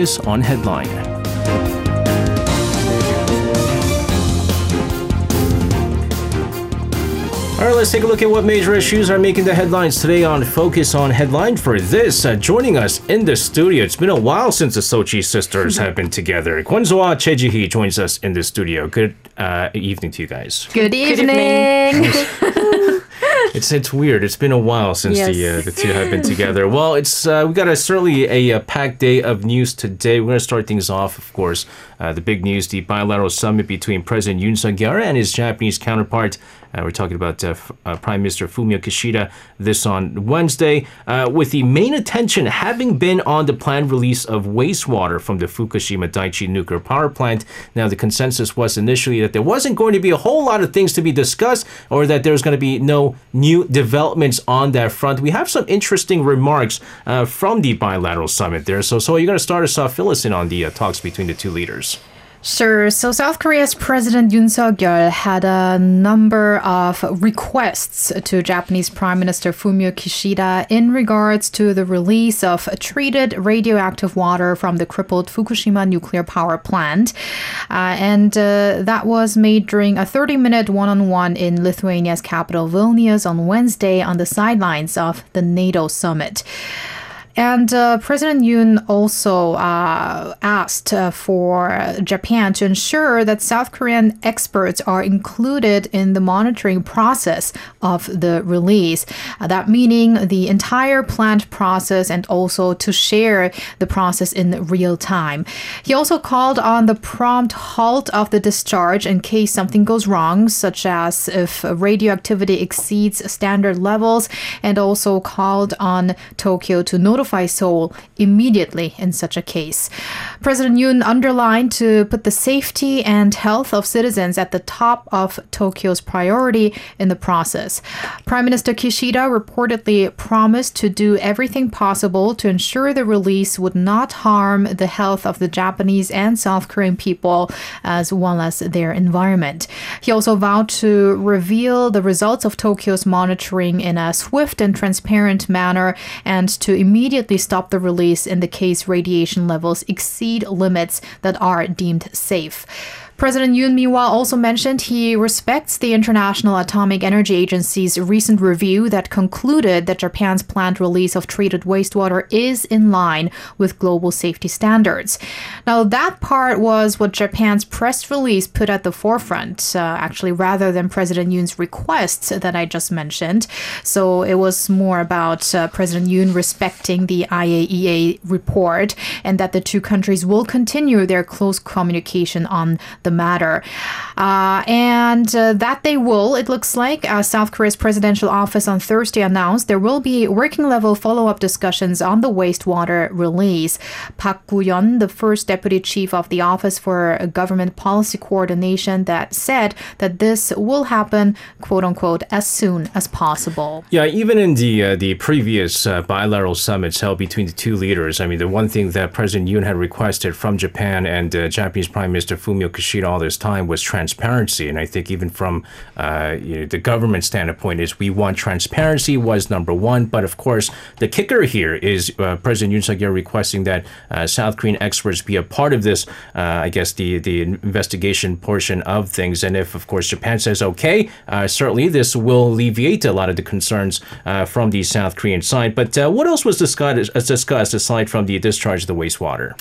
Focus on Headline. All right, let's take a look at what major issues are making the headlines today on Focus on Headline. For this, uh, joining us in the studio, it's been a while since the Sochi sisters have been together. Kwonsoa Chejihi joins us in the studio. Good uh, evening to you guys. Good evening. It's it's weird. It's been a while since the uh, the two have been together. Well, it's uh, we got a certainly a, uh packed day of news today. We're going to start things off, of course. Uh, the big news: the bilateral summit between President Yoon Suk Yeol and his Japanese counterpart. Uh, we're talking about uh, uh, Prime Minister Fumio Kishida this on Wednesday, uh, with the main attention having been on the planned release of wastewater from the Fukushima Daiichi nuclear power plant. Now, the consensus was initially that there wasn't going to be a whole lot of things to be discussed, or that there's going to be no new developments on that front. We have some interesting remarks uh, from the bilateral summit there. So, so you're going to start us off, fill us in on the uh, talks between the two leaders. Sure. So South Korea's President Yoon Suk Yeol had a number of requests to Japanese Prime Minister Fumio Kishida in regards to the release of treated radioactive water from the crippled Fukushima nuclear power plant, uh, and uh, that was made during a 30-minute one-on-one in Lithuania's capital Vilnius on Wednesday on the sidelines of the NATO summit. And uh, President Yoon also uh, asked uh, for Japan to ensure that South Korean experts are included in the monitoring process of the release. Uh, that meaning the entire plant process and also to share the process in real time. He also called on the prompt halt of the discharge in case something goes wrong, such as if radioactivity exceeds standard levels, and also called on Tokyo to notify Seoul immediately in such a case. President Yoon underlined to put the safety and health of citizens at the top of Tokyo's priority in the process. Prime Minister Kishida reportedly promised to do everything possible to ensure the release would not harm the health of the Japanese and South Korean people as well as their environment. He also vowed to reveal the results of Tokyo's monitoring in a swift and transparent manner and to immediately stop the release in the case radiation levels exceed limits that are deemed safe. President Yoon, meanwhile, also mentioned he respects the International Atomic Energy Agency's recent review that concluded that Japan's planned release of treated wastewater is in line with global safety standards. Now, that part was what Japan's press release put at the forefront, uh, actually, rather than President Yoon's requests that I just mentioned. So it was more about uh, President Yoon respecting the IAEA report and that the two countries will continue their close communication on the matter. Uh, and uh, that they will, it looks like. Uh, South Korea's presidential office on Thursday announced there will be working level follow up discussions on the wastewater release. Park Gu-yeon, the first deputy chief of the Office for Government Policy Coordination, that said that this will happen, quote unquote, as soon as possible. Yeah, even in the uh, the previous uh, bilateral summits held between the two leaders, I mean, the one thing that President Yoon had requested from Japan and uh, Japanese Prime Minister Fumio Kishida all this time was transparency, and I think even from uh, you know, the government standpoint, is we want transparency was number one. But of course, the kicker here is uh, President Yoon Suk Yeol requesting that uh, South Korean experts be a part of this. Uh, I guess the the investigation portion of things, and if of course Japan says okay, uh, certainly this will alleviate a lot of the concerns uh, from the South Korean side. But what else was discussed, discussed aside from the discharge of the wastewater?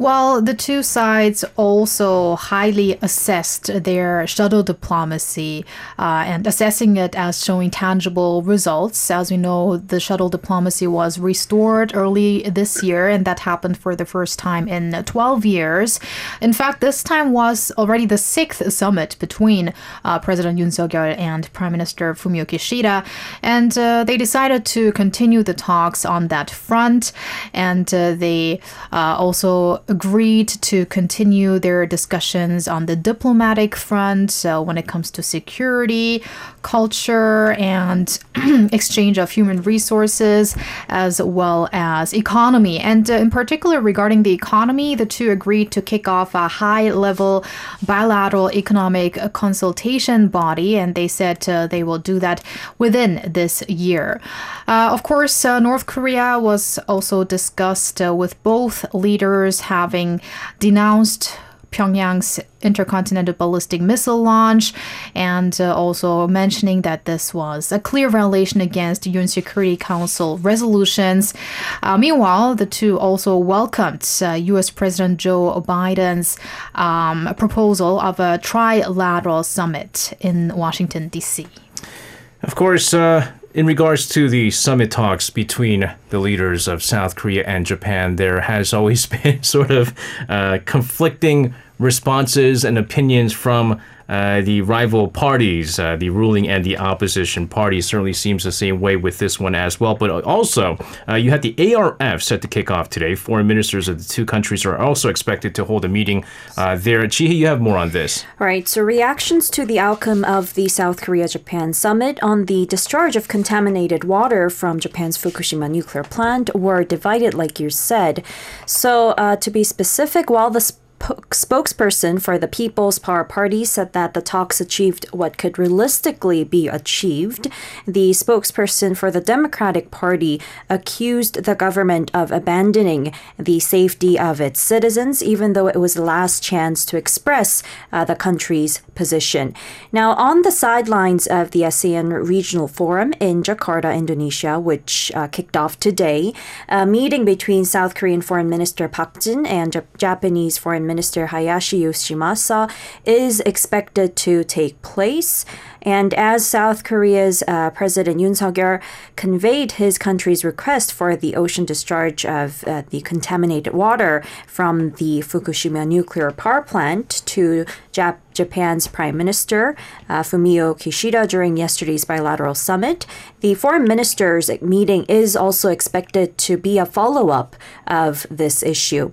Well, the two sides also highly assessed their shuttle diplomacy uh, and assessing it as showing tangible results. As we know, the shuttle diplomacy was restored early this year, and that happened for the first time in 12 years. In fact, this time was already the sixth summit between uh, President Yoon Suk Yeol and Prime Minister Fumio Kishida, and uh, they decided to continue the talks on that front, and uh, they uh, also agreed to continue their discussions on the diplomatic front. So, when it comes to security, culture, and exchange of human resources, as well as economy. And uh, in particular, regarding the economy, the two agreed to kick off a high level bilateral economic consultation body, and they said uh, they will do that within this year. Uh, of course, uh, North Korea was also discussed uh, with both leaders having denounced Pyongyang's intercontinental ballistic missile launch, and uh, also mentioning that this was a clear violation against UN Security Council resolutions. Uh, meanwhile, the two also welcomed uh, U.S. President Joe Biden's um, proposal of a trilateral summit in Washington, D.C. Of course, uh, in regards to the summit talks between the leaders of South Korea and Japan, there has always been sort of uh, conflicting responses and opinions from uh, the rival parties, uh, the ruling and the opposition party, certainly seems the same way with this one as well. But also, uh, you had the ARF set to kick off today. Foreign ministers of the two countries are also expected to hold a meeting uh, there. Chihi, you have more on this. All right. So, reactions to the outcome of the South Korea Japan summit on the discharge of contaminated water from Japan's Fukushima nuclear plant were divided, like you said. So, uh, to be specific, while the spokesperson for the People's Power Party said that the talks achieved what could realistically be achieved. The spokesperson for the Democratic Party accused the government of abandoning the safety of its citizens, even though it was the last chance to express uh, the country's position. Now, on the sidelines of the ASEAN Regional Forum in Jakarta, Indonesia, which uh, kicked off today, a meeting between South Korean Foreign Minister Park Jin and J- Japanese Foreign Minister Hayashi Yoshimasa is expected to take place. And as South Korea's uh, President Yoon Suk-yeol conveyed his country's request for the ocean discharge of uh, the contaminated water from the Fukushima nuclear power plant to Jap- Japan's Prime Minister uh, Fumio Kishida during yesterday's bilateral summit, the foreign ministers' meeting is also expected to be a follow up of this issue.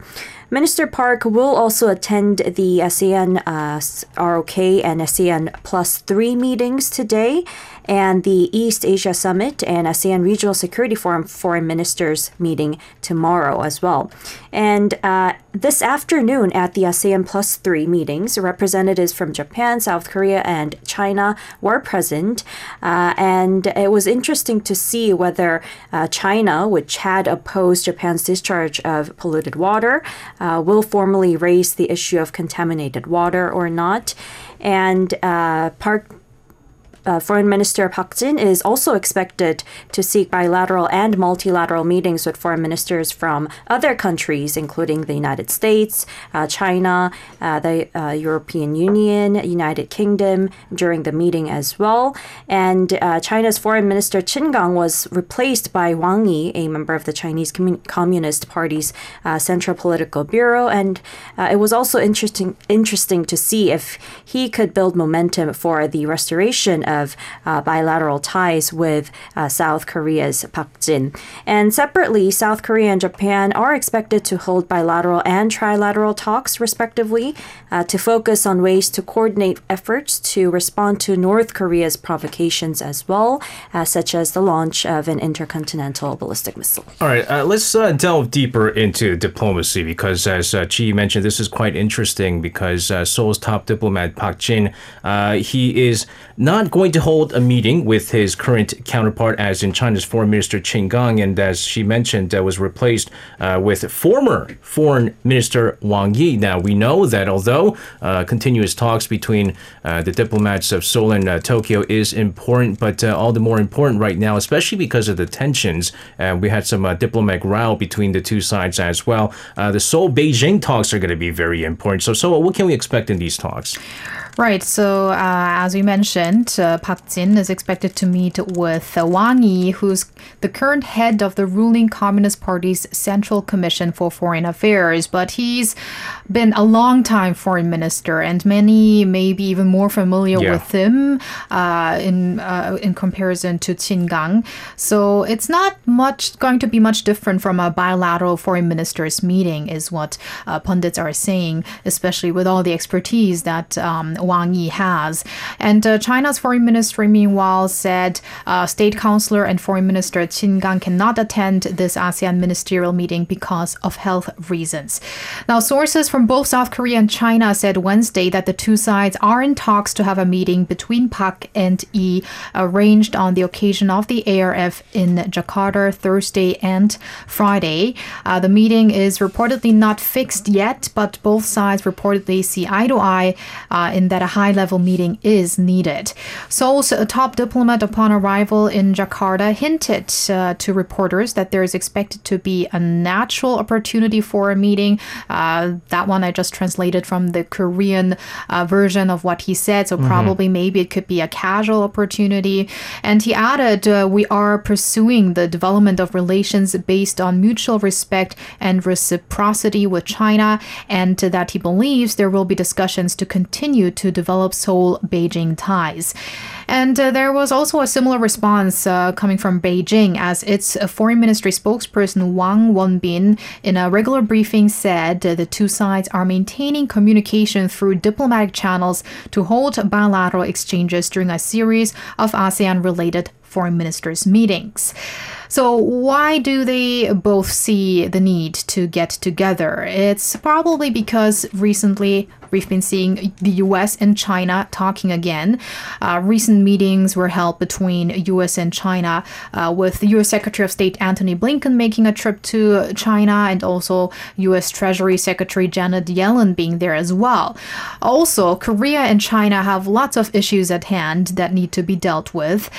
Minister Park will also attend the ASEAN uh, ROK and ASEAN Plus 3 meetings today and the East Asia Summit and ASEAN Regional Security Forum foreign ministers meeting tomorrow as well. And uh, this afternoon at the ASEAN Plus 3 meetings, representatives from Japan, South Korea, and China were present. Uh, and it was interesting to see whether uh, China, which had opposed Japan's discharge of polluted water, uh, will formally raise the issue of contaminated water or not. And uh, Park uh, Foreign Minister Park Jin is also expected to seek bilateral and multilateral meetings with foreign ministers from other countries, including the United States, uh, China, uh, the uh, European Union, United Kingdom, during the meeting as well. And uh, China's Foreign Minister Qin Gang was replaced by Wang Yi, a member of the Chinese Communist Party's uh, Central Political Bureau. And it was also interesting interesting to see if he could build momentum for the restoration of of uh, bilateral ties with uh, South Korea's Park Jin. And separately, South Korea and Japan are expected to hold bilateral and trilateral talks, respectively, uh, to focus on ways to coordinate efforts to respond to North Korea's provocations as well, uh, such as the launch of an intercontinental ballistic missile. All right, uh, let's uh, delve deeper into diplomacy because, as uh, Chi mentioned, this is quite interesting because Seoul's top diplomat Park Jin, he is not going to hold a meeting with his current counterpart, as in China's Foreign Minister Qin Gang, and as she mentioned, uh, was replaced uh, with former Foreign Minister Wang Yi. Now, we know that although uh, continuous talks between uh, the diplomats of Seoul and uh, Tokyo is important, but all the more important right now, especially because of the tensions. we had some diplomatic row between the two sides as well. the Seoul Beijing talks are going to be very important. So, so what can we expect in these talks? Right. So, uh, as we mentioned, uh, Park Jin is expected to meet with uh, Wang Yi, who's the current head of the ruling Communist Party's Central Commission for Foreign Affairs. But he's been a long time foreign minister, and many may be even more familiar Yeah. with him uh, in uh, in comparison to Qin Gang. So it's not much going to be much different from a bilateral foreign ministers meeting, is what uh, pundits are saying, especially with all the expertise that um, Wang Yi has. And uh, China's foreign ministry, meanwhile, said uh, State Councilor and Foreign Minister Qin Gang cannot attend this ASEAN ministerial meeting because of health reasons. Now, sources from both South Korea and China said Wednesday that the two sides are in talks to have a meeting between Park and Yi arranged on the occasion of the ARF in Jakarta Thursday and Friday. Uh, the meeting is reportedly not fixed yet, but both sides reportedly see eye to eye uh, in that a high level meeting is needed. Seoul's top diplomat, upon arrival in Jakarta, hinted uh, to reporters that there is expected to be a natural opportunity for a meeting. Uh, that one I just translated from the Korean uh, version of what he said, so probably maybe it could be a casual opportunity. And he added, uh, We are pursuing the development of relations based on mutual respect and reciprocity with China, and that he believes there will be discussions to continue to develop Seoul Beijing ties. And uh, there was also a similar response uh, coming from Beijing, as its uh, foreign ministry spokesperson Wang Wenbin, in a regular briefing, said the two sides are maintaining communication through diplomatic channels to hold bilateral exchanges during a series of ASEAN related foreign ministers' meetings. So, why do they both see the need to get together? It's probably because recently we've been seeing the US and China talking again. Uh, recent meetings were held between US and China, uh, with US Secretary of State Antony Blinken making a trip to China and also US Treasury Secretary Janet Yellen being there as well. Also, Korea and China have lots of issues at hand that need to be dealt with.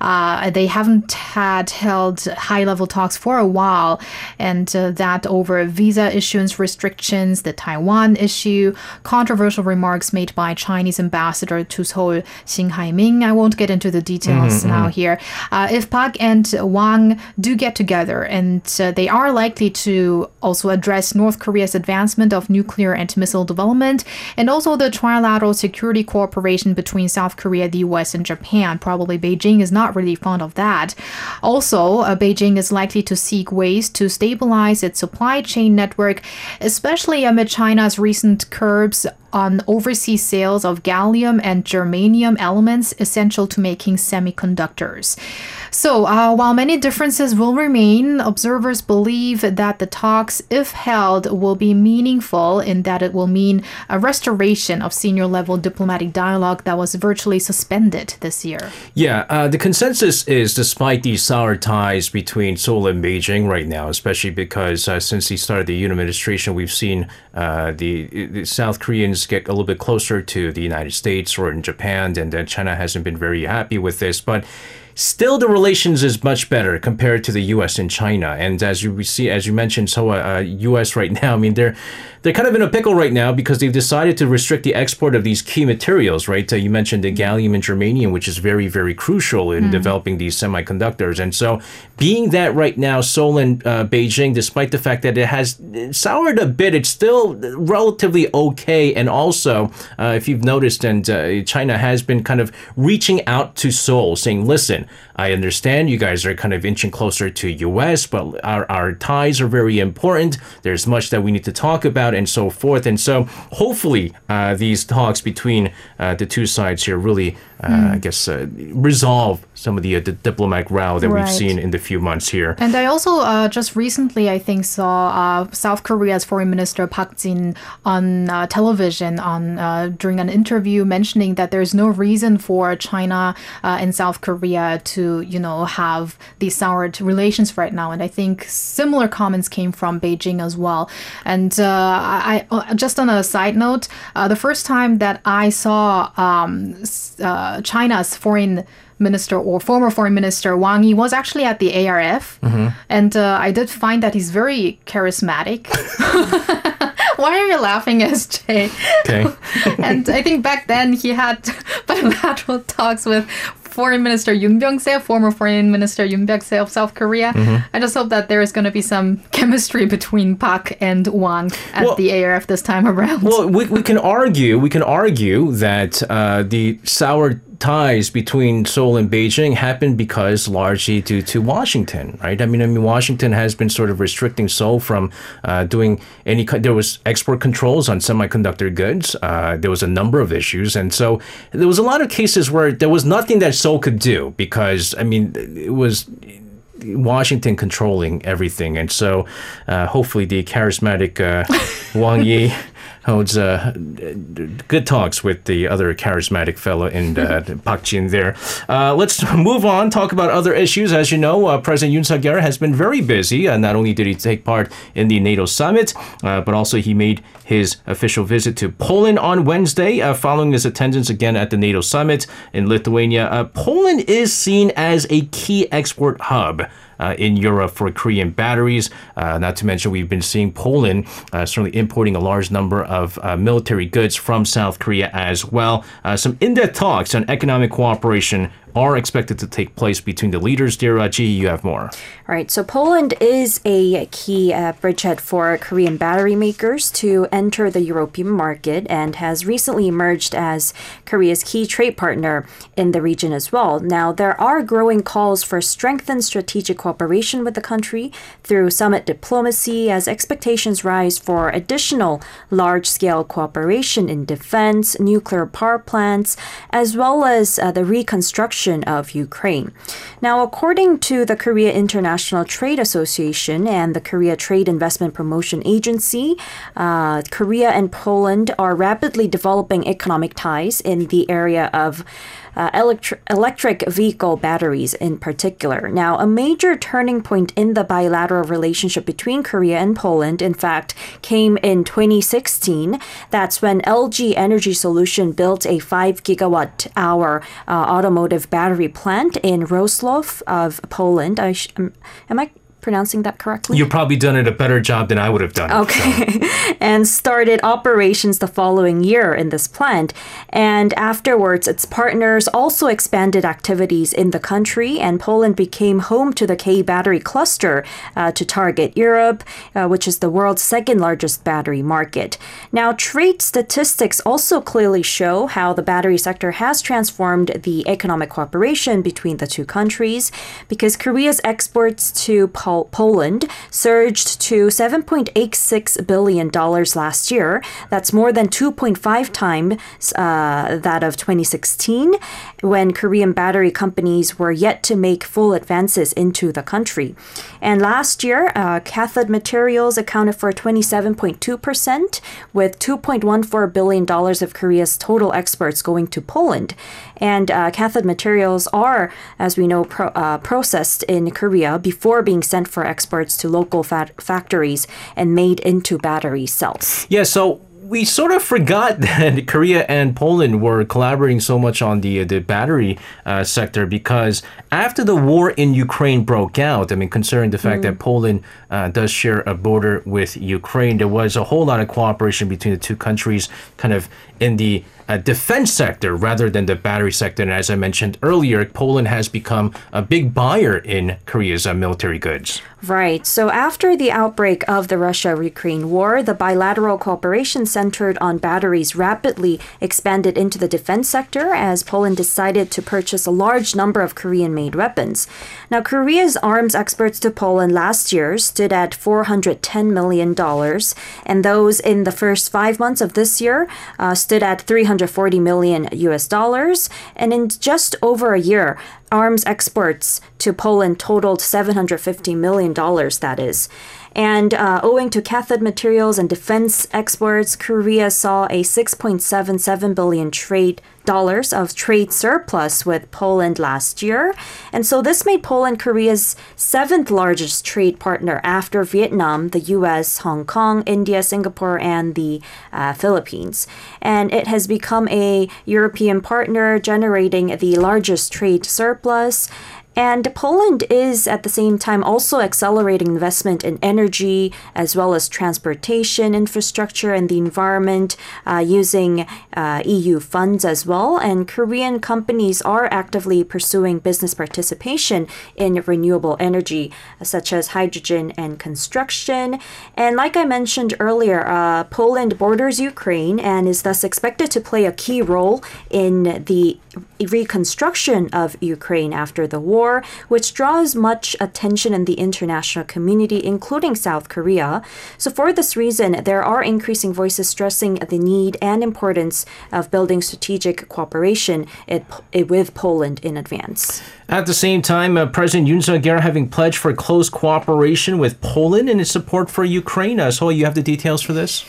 Uh, they haven't had held high level talks for a while, and uh, that over visa issuance restrictions, the Taiwan issue, controversial remarks made by Chinese ambassador to Seoul, Xing Haiming. I won't get into the details now here. Uh, if Park and Wang do get together, and uh, they are likely to also address North Korea's advancement of nuclear and missile development, and also the trilateral security cooperation between South Korea, the US, and Japan. Probably Beijing is not really fond of that. Also, uh, Beijing is likely to seek ways to stabilize its supply chain network, especially amid China's recent curbs on overseas sales of gallium and germanium elements essential to making semiconductors. So, uh, while many differences will remain, observers believe that the talks, if held, will be meaningful in that it will mean a restoration of senior level diplomatic dialogue that was virtually suspended this year. Yeah, uh, the consensus is despite these sour ties between Seoul and Beijing right now, especially because uh, since the start of the Yoon administration, we've seen uh, the, the South Koreans get a little bit closer to the United States or in Japan, and then China hasn't been very happy with this. But Still, the relations is much better compared to the U.S. and China. And as you see, as you mentioned, so uh, U.S. right now, I mean, they're they're kind of in a pickle right now because they've decided to restrict the export of these key materials. Right? Uh, you mentioned the gallium and germanium, which is very very crucial in developing these semiconductors. And so, being that right now, Seoul and uh, Beijing, despite the fact that it has soured a bit, it's still relatively okay. And also, uh, if you've noticed, and uh, China has been kind of reaching out to Seoul, saying, "Listen." I understand you guys are kind of inching closer to US, but our, our ties are very important. There's much that we need to talk about and so forth. And so hopefully uh, these talks between uh, the two sides here really, uh, I guess, uh, resolve some of the, uh, the diplomatic row that Right. we've seen in the few months here. And I also uh, just recently, I think, saw uh, South Korea's Foreign Minister Park Jin on uh, television on uh, during an interview mentioning that there's no reason for China uh, and South Korea to, you know, have these soured relations right now. And I think similar comments came from Beijing as well. And uh, I, just on a side note, uh, the first time that I saw um, uh, China's foreign minister or former foreign minister Wang Yi was actually at the ARF, and uh, I did find that he's very charismatic. Why are you laughing, SJ? Okay. and I think back then he had bilateral talks with Foreign Minister Yoon Byung-se, former Foreign Minister Yoon Byung-se of South Korea. Mm-hmm. I just hope that there is going to be some chemistry between Park and Wang at Well- the ARF this time around. Well, we, we can argue we can argue that uh, the sour ties between Seoul and Beijing happened because largely due to Washington, right? I mean, I mean, Washington has been sort of restricting Seoul from uh, doing any. There was export controls on semiconductor goods. Uh, there was a number of issues, and so there was a lot of cases where there was nothing that Seoul could do because I mean, it was. Washington controlling everything, and so uh, hopefully the charismatic uh, Wang Yi holds uh, good talks with the other charismatic fellow in uh, Park Jin there. Uh, let's move on, talk about other issues. As you know, uh, President Yoon suk yeol has been very busy. Uh, not only did he take part in the NATO summit, uh, but also he made his official visit to Poland on Wednesday, uh, following his attendance again at the NATO summit in Lithuania. Uh, Poland is seen as a key export hub in Europe for Korean batteries. Uh, not to mention, we've been seeing Poland uh, certainly importing a large number of uh, military goods from South Korea as well. Uh, some in depth talks on economic cooperation are expected to take place between the leaders. Dear uh, you have more. All right, so Poland is a key uh, bridgehead for Korean battery makers to enter the European market and has recently emerged as Korea's key trade partner in the region as well. Now, there are growing calls for strengthened strategic cooperation with the country through summit diplomacy as expectations rise for additional large scale cooperation in defense, nuclear power plants, as well as uh, the reconstruction of Ukraine. Now, according to the Korea International Trade Association and the Korea Trade Investment Promotion Agency, uh, Korea and Poland are rapidly developing economic ties in the area of uh, electri- electric vehicle batteries in particular. Now, a major turning point in the bilateral relationship between Korea and Poland, in fact, came in 2016. That's when LG Energy Solution built a 5 gigawatt hour uh, automotive battery plant in Wrocław of Poland. I sh- am I pronouncing that correctly? You've probably done it a better job than I would have done. it, so. Okay. and started operations the following year in this plant. And afterwards, its partners also expanded activities in the country, and Poland became home to the K battery cluster uh, to target Europe, uh, which is the world's second largest battery market. Now, trade statistics also clearly show how the battery sector has transformed the economic cooperation between the two countries because Korea's exports to Pol- Poland surged to $7.86 billion last year. That's more than 2.5 times uh, that of 2016, when Korean battery companies were yet to make full advances into the country. And last year, uh, cathode materials accounted for 27.2%, with $2.14 billion of Korea's total exports going to Poland. And uh, cathode materials are, as we know, pro- uh, processed in Korea before being sent for exports to local fat- factories and made into battery cells. Yeah, so we sort of forgot that Korea and Poland were collaborating so much on the the battery uh, sector because after the war in Ukraine broke out, I mean, considering the fact that Poland uh, does share a border with Ukraine, there was a whole lot of cooperation between the two countries, kind of in the uh, defense sector rather than the battery sector. And as I mentioned earlier, Poland has become a big buyer in Korea's uh, military goods. Right. So after the outbreak of the Russia Ukraine war, the bilateral cooperation centered on batteries rapidly expanded into the defense sector as Poland decided to purchase a large number of Korean made weapons. Now, Korea's arms exports to Poland last year stood at $410 million, and those in the first five months of this year uh, stood at 340 million US dollars. And in just over a year, arms exports to Poland totaled $750 million, that is. And uh, owing to cathode materials and defense exports, Korea saw a 6.77 billion trade dollars of trade surplus with Poland last year. And so this made Poland Korea's seventh largest trade partner after Vietnam, the US, Hong Kong, India, Singapore, and the uh, Philippines. And it has become a European partner, generating the largest trade surplus And Poland is at the same time also accelerating investment in energy as well as transportation infrastructure and the environment uh, using uh, EU funds as well. And Korean companies are actively pursuing business participation in renewable energy, such as hydrogen and construction. And like I mentioned earlier, uh, Poland borders Ukraine and is thus expected to play a key role in the reconstruction of Ukraine after the war, which draws much attention in the international community, including South Korea. So, for this reason, there are increasing voices stressing the need and importance of building strategic cooperation with Poland in advance. At the same time, uh, President Yoon Suk-yeol having pledged for close cooperation with Poland in its support for Ukraine. Uh, so, you have the details for this?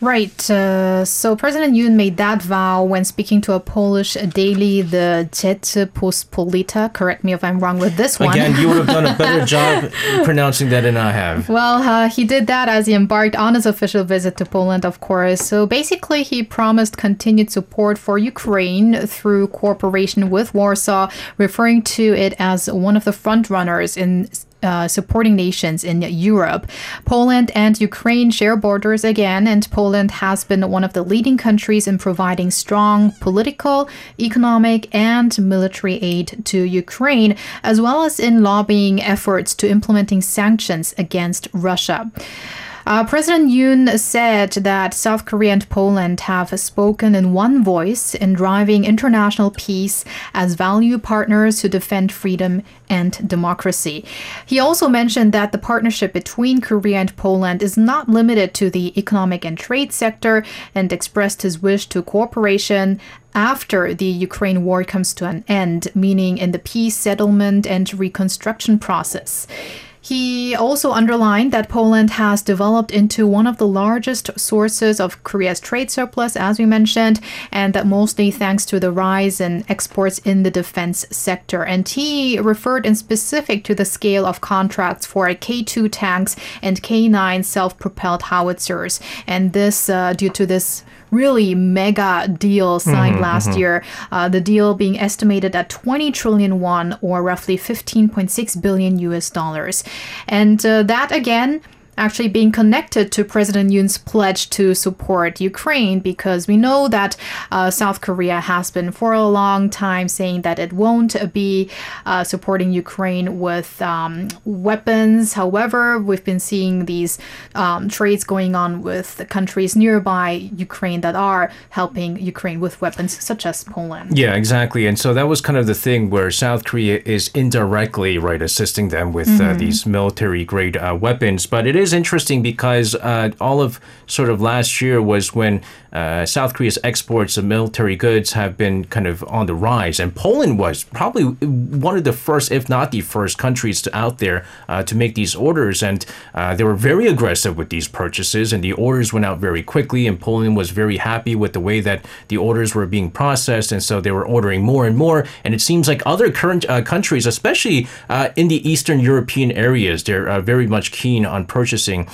Right. Uh, so President Yoon made that vow when speaking to a Polish daily, the Rzeczpospolita. Correct me if I'm wrong with this one. Again, you would have done a better job pronouncing that than I have. Well, uh, he did that as he embarked on his official visit to Poland, of course. So basically, he promised continued support for Ukraine through cooperation with Warsaw, referring to it as one of the front runners in uh, supporting nations in Europe. Poland and Ukraine share borders again, and Poland has been one of the leading countries in providing strong political, economic, and military aid to Ukraine, as well as in lobbying efforts to implementing sanctions against Russia. Uh, President Yoon said that South Korea and Poland have spoken in one voice in driving international peace as value partners who defend freedom and democracy. He also mentioned that the partnership between Korea and Poland is not limited to the economic and trade sector and expressed his wish to cooperation after the Ukraine war comes to an end, meaning in the peace settlement and reconstruction process. He also underlined that Poland has developed into one of the largest sources of Korea's trade surplus, as we mentioned, and that mostly thanks to the rise in exports in the defense sector. And he referred in specific to the scale of contracts for K 2 tanks and K 9 self propelled howitzers. And this, uh, due to this really mega deal signed mm-hmm, last mm-hmm. year. Uh, the deal being estimated at 20 trillion won or roughly 15.6 billion US dollars. And uh, that again actually being connected to President Yoon's pledge to support Ukraine because we know that uh, South Korea has been for a long time saying that it won't be uh, supporting Ukraine with um, weapons. However, we've been seeing these um, trades going on with the countries nearby Ukraine that are helping Ukraine with weapons, such as Poland. Yeah, exactly. And so that was kind of the thing where South Korea is indirectly right assisting them with uh, mm-hmm. uh, these military grade uh, weapons, but it is is interesting because uh, all of sort of last year was when uh, South Korea's exports of military goods have been kind of on the rise, and Poland was probably one of the first, if not the first, countries to, out there uh, to make these orders, and uh, they were very aggressive with these purchases, and the orders went out very quickly, and Poland was very happy with the way that the orders were being processed, and so they were ordering more and more, and it seems like other current uh, countries, especially uh, in the Eastern European areas, they're very much keen on purchasing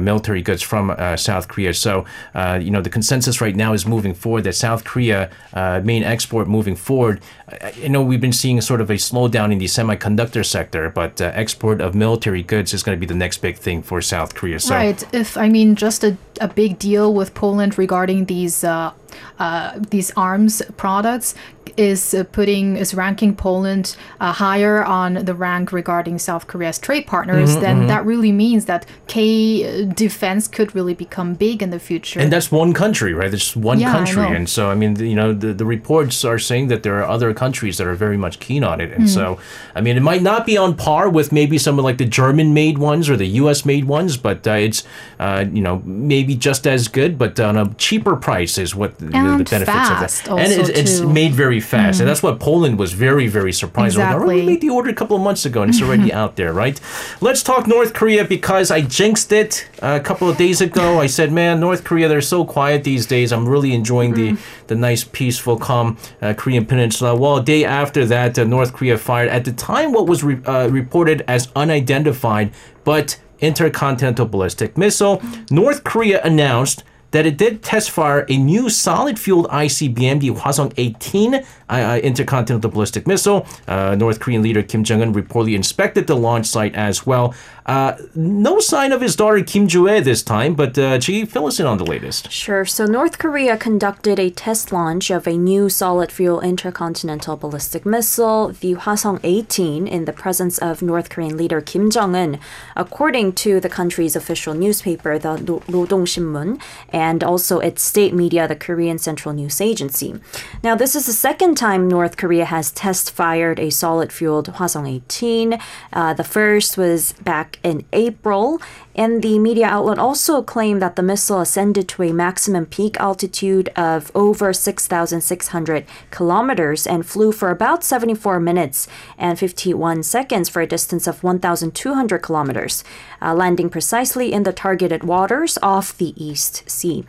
military goods from South Korea. So, you know, the consensus consensus right now is moving forward that South Korea uh, main export moving forward. I know we've been seeing sort of a slowdown in the semiconductor sector, but uh, export of military goods is going to be the next big thing for South Korea. So, right. If I mean just a, a big deal with Poland regarding these uh, uh, these arms products is uh, putting is ranking Poland uh, higher on the rank regarding South Korea's trade partners, mm-hmm, then mm-hmm. that really means that K defense could really become big in the future. And that's one country, right? It's one yeah, country, and so I mean, you know, the, the reports are saying that there are other countries that are very much keen on it, and mm. so I mean, it might not be on par with maybe some of like the German-made ones or the U.S.-made ones, but uh, it's uh, you know maybe just as good, but on a cheaper price is what the, the benefits of that. And it's, it's made very fast. Mm. And that's what Poland was very, very surprised exactly. about. we made the order a couple of months ago and it's already out there, right? Let's talk North Korea because I jinxed it a couple of days ago. I said, man, North Korea, they're so quiet these days. I'm really enjoying mm. the, the nice, peaceful, calm uh, Korean peninsula. Well, a day after that, uh, North Korea fired, at the time, what was re- uh, reported as unidentified, but intercontinental ballistic missile. North Korea announced that it did test fire a new solid fueled ICBM, the Hwasong 18 uh, intercontinental ballistic missile. Uh, North Korean leader Kim Jong un reportedly inspected the launch site as well. Uh, no sign of his daughter Kim Joo-ae this time, but uh, fill us in on the latest. Sure. So North Korea conducted a test launch of a new solid fuel intercontinental ballistic missile, the Hwasong 18, in the presence of North Korean leader Kim Jong Un, according to the country's official newspaper, the Rodong Sinmun, and also its state media, the Korean Central News Agency. Now, this is the second time North Korea has test fired a solid fueled Hwasong 18. Uh, the first was back in April, and the media outlet also claimed that the missile ascended to a maximum peak altitude of over 6,600 kilometers and flew for about 74 minutes and 51 seconds for a distance of 1,200 kilometers, uh, landing precisely in the targeted waters off the East Sea.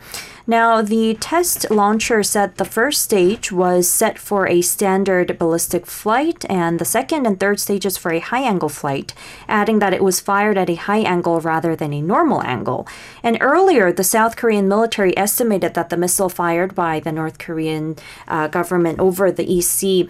Now, the test launcher said the first stage was set for a standard ballistic flight, and the second and third stages for a high angle flight, adding that it was fired at a high angle rather than a normal angle. And earlier, the South Korean military estimated that the missile fired by the North Korean uh, government over the East Sea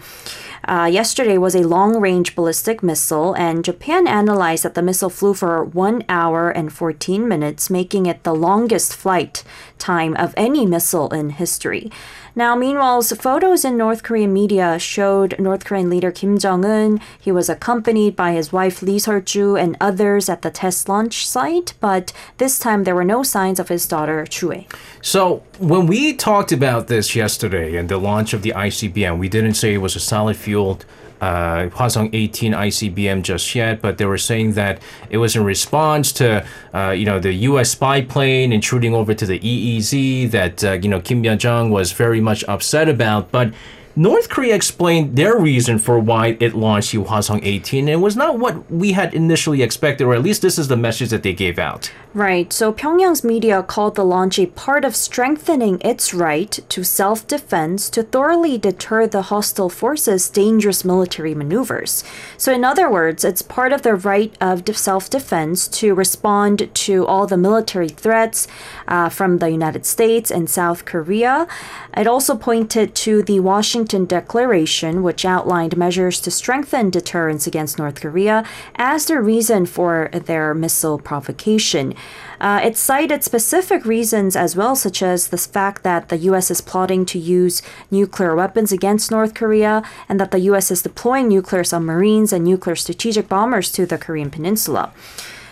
uh, yesterday was a long range ballistic missile, and Japan analyzed that the missile flew for 1 hour and 14 minutes, making it the longest flight time of any missile in history. Now, meanwhile, photos in North Korean media showed North Korean leader Kim Jong un. He was accompanied by his wife Lee Seol-ju and others at the test launch site, but this time there were no signs of his daughter Chue. So, when we talked about this yesterday and the launch of the ICBM, we didn't say it was a solid fueled uh, Hwasong 18 ICBM just yet, but they were saying that it was in response to, uh, you know, the U.S. spy plane intruding over to the EEZ that, uh, you know, Kim Yo-jong was very much upset about. But North Korea explained their reason for why it launched Hwasong 18, and it was not what we had initially expected, or at least this is the message that they gave out. Right. So Pyongyang's media called the launch a part of strengthening its right to self defense to thoroughly deter the hostile forces' dangerous military maneuvers. So, in other words, it's part of the right of self defense to respond to all the military threats uh, from the United States and South Korea. It also pointed to the Washington Declaration, which outlined measures to strengthen deterrence against North Korea as the reason for their missile provocation. Uh, it cited specific reasons as well, such as the fact that the U.S. is plotting to use nuclear weapons against North Korea and that the U.S. is deploying nuclear submarines and nuclear strategic bombers to the Korean Peninsula.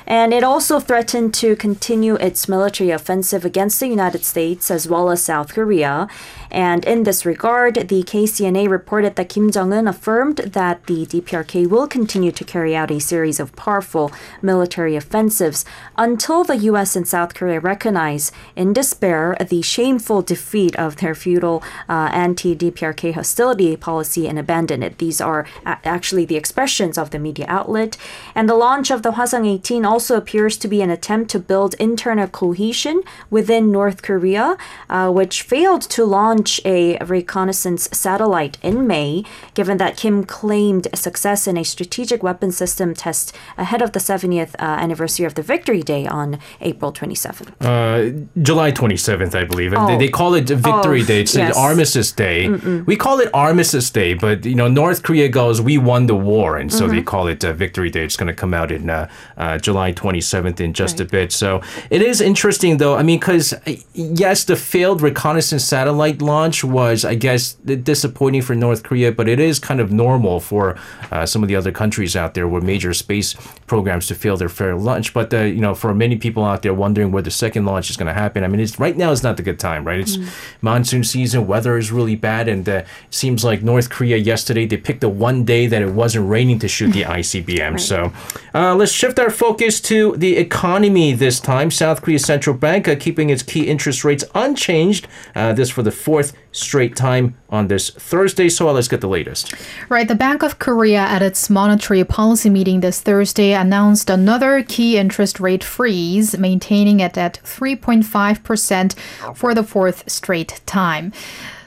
And it also threatened to continue its military offensive against the United States as well as South Korea. And in this regard, the KCNA reported that Kim Jong un affirmed that the DPRK will continue to carry out a series of powerful military offensives until the U.S. and South Korea recognize, in despair, the shameful defeat of their feudal uh, anti DPRK hostility policy and abandon it. These are a- actually the expressions of the media outlet. And the launch of the Hwasong 18 also appears to be an attempt to build internal cohesion within North Korea, uh, which failed to launch launch a reconnaissance satellite in May, given that Kim claimed success in a strategic weapon system test ahead of the 70th uh, anniversary of the Victory Day on April 27th. Uh, July 27th, I believe. Oh. They, they, call it Victory oh, Day. It's yes. Armistice Day. Mm-mm. We call it Armistice Day, but you know, North Korea goes, "We won the war," and so mm-hmm. they call it uh, Victory Day. It's going to come out in uh, uh, July 27th in just right. a bit. So it is interesting, though. I mean, because uh, yes, the failed reconnaissance satellite launch was, I guess, disappointing for North Korea, but it is kind of normal for uh, some of the other countries out there with major space programs to fail their fair launch. But uh, you know, for many people out there wondering where the second launch is going to happen, I mean, it's right now is not the good time, right? It's mm. monsoon season, weather is really bad, and uh, it seems like North Korea yesterday they picked the one day that it wasn't raining to shoot the ICBM. Right. So uh, let's shift our focus to the economy this time. South Korea's central bank uh, keeping its key interest rates unchanged. Uh, this for the fourth fourth straight time on this Thursday. So uh, let's get the latest. Right. The Bank of Korea at its monetary policy meeting this Thursday announced another key interest rate freeze, maintaining it at 3.5% for the fourth straight time.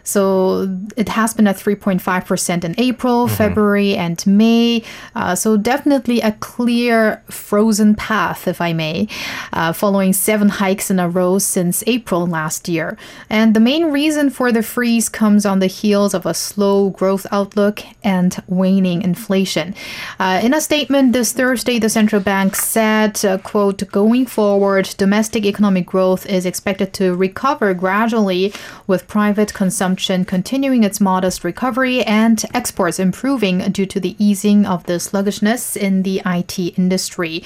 So it has been at 3.5% in April, February, and May. Uh, so definitely a clear frozen path, if I may, uh, following seven hikes in a row since April last year. And the main reason for the freeze comes on the heels of a slow growth outlook and waning inflation. Uh, in a statement this Thursday, the central bank said, uh, quote, going forward, domestic economic growth is expected to recover gradually with private consumption continuing its modest recovery and exports improving due to the easing of the sluggishness in the IT industry.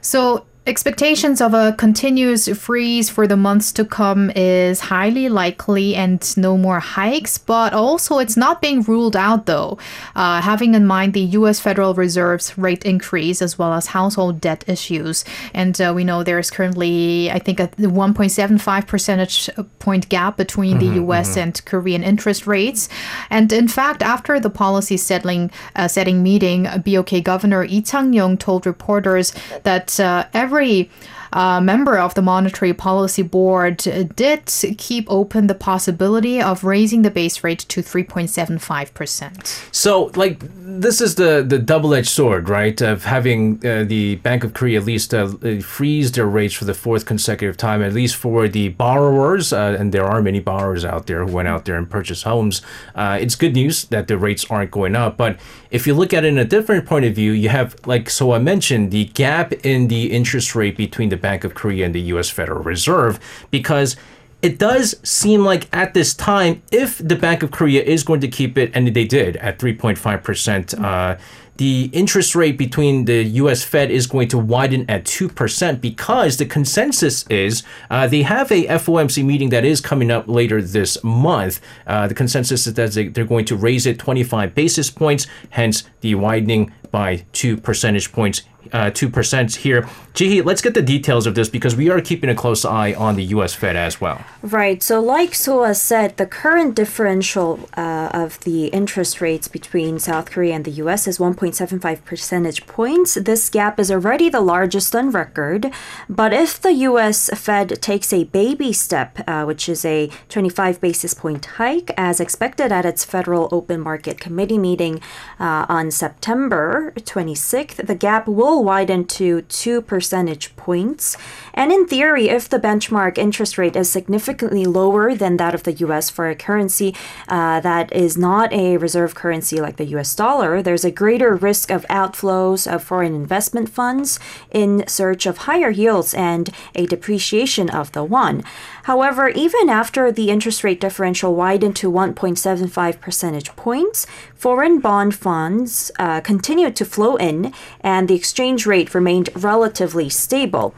So Expectations of a continuous freeze for the months to come is highly likely and no more hikes, but also it's not being ruled out though, uh, having in mind the US Federal Reserve's rate increase as well as household debt issues. And uh, we know there's currently, I think, a 1.75 percentage point gap between the US and Korean interest rates. And in fact, after the policy settling, uh, setting meeting, BOK Governor Lee Chang-yong told reporters that uh, every every uh, member of the Monetary Policy Board did keep open the possibility of raising the base rate to 3.75%. So, like, this is the, the double edged sword, right? Of having uh, the Bank of Korea at least uh, freeze their rates for the fourth consecutive time, at least for the borrowers, uh, and there are many borrowers out there who went out there and purchased homes. Uh, it's good news that the rates aren't going up. But if you look at it in a different point of view, you have, like, so I mentioned, the gap in the interest rate between the Bank of Korea and the US Federal Reserve, because it does seem like at this time, if the Bank of Korea is going to keep it, and they did at 3.5%, uh, the interest rate between the US Fed is going to widen at 2% because the consensus is uh, they have a FOMC meeting that is coming up later this month. Uh, the consensus is that they, they're going to raise it 25 basis points, hence the widening by two percentage points uh, 2% here. Jihi, let's get the details of this because we are keeping a close eye on the US Fed as well. Right. So, like Soa said, the current differential uh, of the interest rates between South Korea and the US is 1.75 percentage points. This gap is already the largest on record. But if the US Fed takes a baby step, uh, which is a 25 basis point hike, as expected at its Federal Open Market Committee meeting uh, on September 26th, the gap will widen to 2 percentage points. And in theory, if the benchmark interest rate is significantly lower than that of the US for a currency uh, that is not a reserve currency like the US dollar, there's a greater risk of outflows of foreign investment funds in search of higher yields and a depreciation of the won. However, even after the interest rate differential widened to 1.75 percentage points, foreign bond funds uh, continued to flow in and the exchange rate remained relatively stable.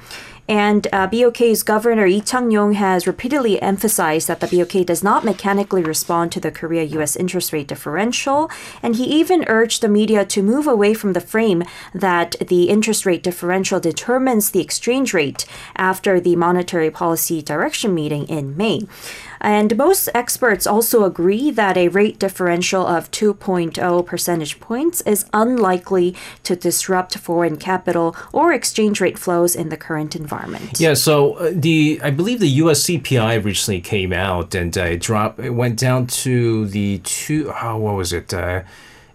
And uh, BOK's governor Lee Chang-yong has repeatedly emphasized that the BOK does not mechanically respond to the Korea-U.S. interest rate differential, and he even urged the media to move away from the frame that the interest rate differential determines the exchange rate after the monetary policy direction meeting in May. And most experts also agree that a rate differential of 2.0 percentage points is unlikely to disrupt foreign capital or exchange rate flows in the current environment. Yeah, so uh, the I believe the US CPI recently came out and uh, it dropped it went down to the two oh, what was it? Uh,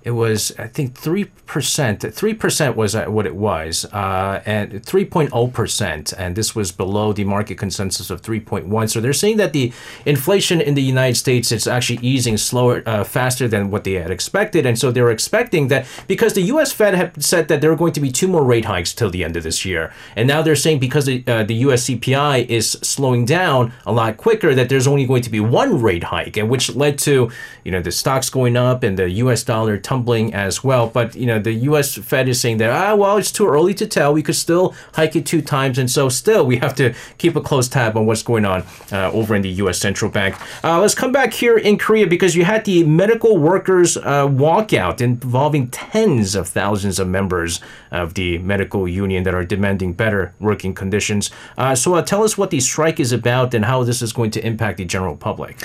it was I think three percent. Three percent was uh, what it was, uh, and three point zero percent, and this was below the market consensus of three point one. So they're saying that the inflation in the United States is actually easing slower, uh, faster than what they had expected, and so they're expecting that because the U.S. Fed had said that there are going to be two more rate hikes till the end of this year, and now they're saying because the, uh, the U.S. CPI is slowing down a lot quicker that there's only going to be one rate hike, and which led to you know the stocks going up and the U.S. dollar tumbling as well. But you know the U.S. Fed is saying that ah well it's too early to tell. We could still hike it two times, and so still we have to keep a close tab on what's going on uh, over in the U.S. Central Bank. Uh, let's come back here in Korea because you had the medical workers uh, walkout involving tens of thousands of members of the medical union that are demanding better working conditions. Uh, so uh, tell us what the strike is about and how this is going to impact the general public.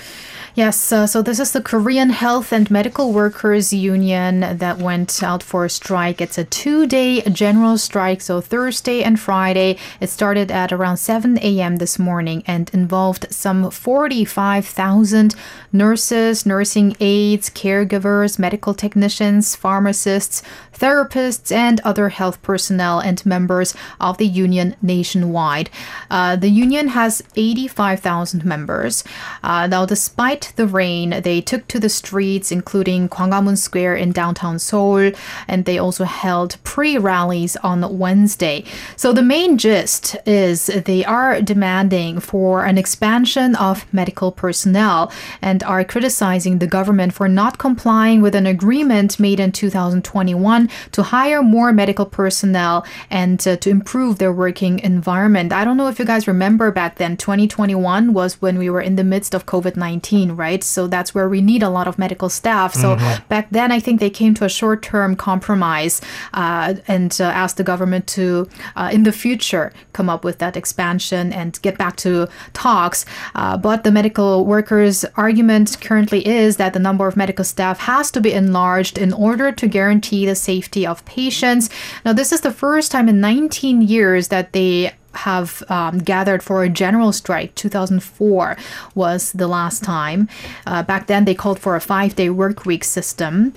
Yes, uh, so this is the Korean Health and Medical Workers Union that went out for a strike. It's a two day general strike, so Thursday and Friday. It started at around 7 a.m. this morning and involved some 45,000 nurses, nursing aides, caregivers, medical technicians, pharmacists, therapists, and other health personnel and members of the union nationwide. Uh, the union has 85,000 members. Uh, now, despite the rain, they took to the streets, including Gwanghwamun Square in downtown Seoul, and they also held pre rallies on Wednesday. So, the main gist is they are demanding for an expansion of medical personnel and are criticizing the government for not complying with an agreement made in 2021 to hire more medical personnel and uh, to improve their working environment. I don't know if you guys remember back then, 2021 was when we were in the midst of COVID 19, right? So that's where we need a lot of medical staff. So back then, I think they came to a short term compromise uh, and uh, asked the government to, uh, in the future, come up with that expansion and get back to talks. Uh, but the medical workers' argument currently is that the number of medical staff has to be enlarged in order to guarantee the safety of patients. Now, this is the first time in 19 years that they have um, gathered for a general strike. 2004 was the last time. Uh, back then, they called for a five day work week system.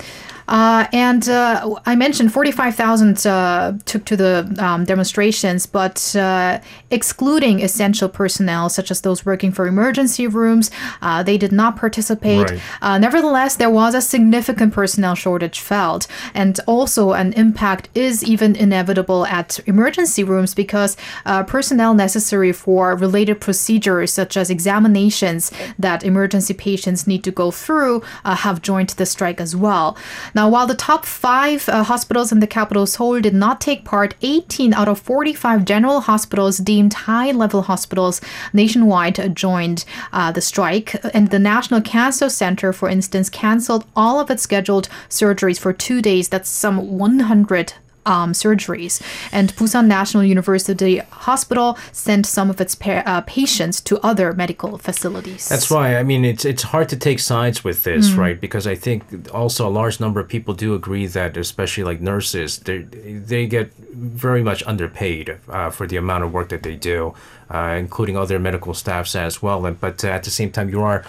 Uh, and uh, I mentioned 45,000 uh, took to the um, demonstrations, but uh, excluding essential personnel, such as those working for emergency rooms, uh, they did not participate. Right. Uh, nevertheless, there was a significant personnel shortage felt, and also an impact is even inevitable at emergency rooms because uh, personnel necessary for related procedures, such as examinations that emergency patients need to go through, uh, have joined the strike as well. Now, while the top five uh, hospitals in the capital Seoul did not take part, 18 out of 45 general hospitals deemed high level hospitals nationwide joined uh, the strike. And the National Cancer Center, for instance, canceled all of its scheduled surgeries for two days. That's some 100 um, surgeries. And Busan National University Hospital sent some of its pa- uh, patients to other medical facilities. That's why I mean it's it's hard to take sides with this, right? Because I think also a large number of people do agree that, especially like nurses, they they get very much underpaid uh, for the amount of work that they do, uh, including other medical staffs as well. And but uh, at the same time, you are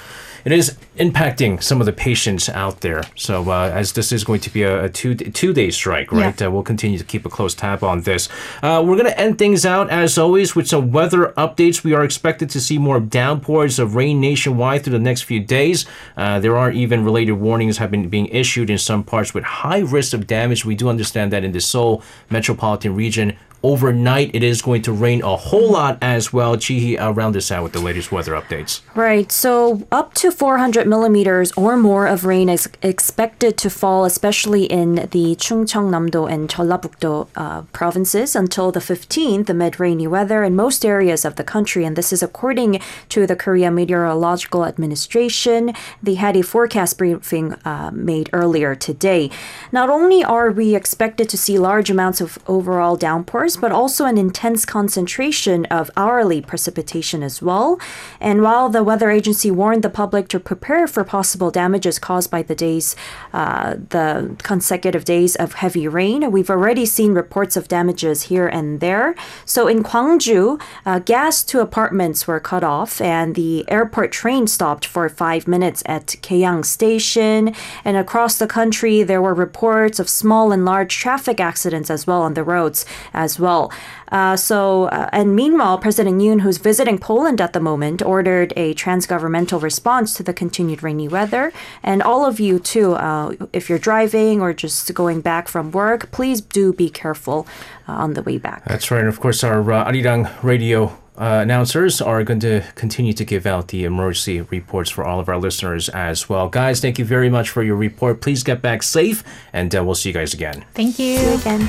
it is impacting some of the patients out there. So uh, as this is going to be a, a two two day strike, right? Yeah. Uh, we'll continue to keep a close tab on this. Uh, we're going to end things out, as always, with some weather updates. We are expected to see more downpours of rain nationwide through the next few days. Uh, there are even related warnings have been being issued in some parts with high risk of damage. We do understand that in the Seoul metropolitan region, overnight it is going to rain a whole lot as well. Chihi, uh, round this out with the latest weather updates. Right. So up to 400 millimeters or more of rain is expected to fall, especially in the Chungcheongnam-do and Jeollabuk-do uh, provinces until the 15th amid rainy weather in most areas of the country. And this is according to the Korea Meteorological Administration. They had a forecast briefing uh, made earlier today. Not only are we expected to see large amounts of overall downpours, but also an intense concentration of hourly precipitation as well. And while the weather agency warned the public to prepare for possible damages caused by the days, uh, the consecutive days of heavy rain, we've already seen reports of damages here and there. So in Gwangju, uh, gas to apartments were cut off, and the airport train stopped for five minutes at Gyeyang Station. And across the country, there were reports of small and large traffic accidents as well on the roads as well. Uh, so, uh, and meanwhile, President Yoon, who's visiting Poland at the moment, ordered a transgovernmental response to the continued rainy weather. And all of you, too, uh, if you're driving or just going back from work, please do be careful uh, on the way back. That's right. And of course, our uh, Arirang radio uh, announcers are going to continue to give out the emergency reports for all of our listeners as well. Guys, thank you very much for your report. Please get back safe, and uh, we'll see you guys again. Thank you. Again.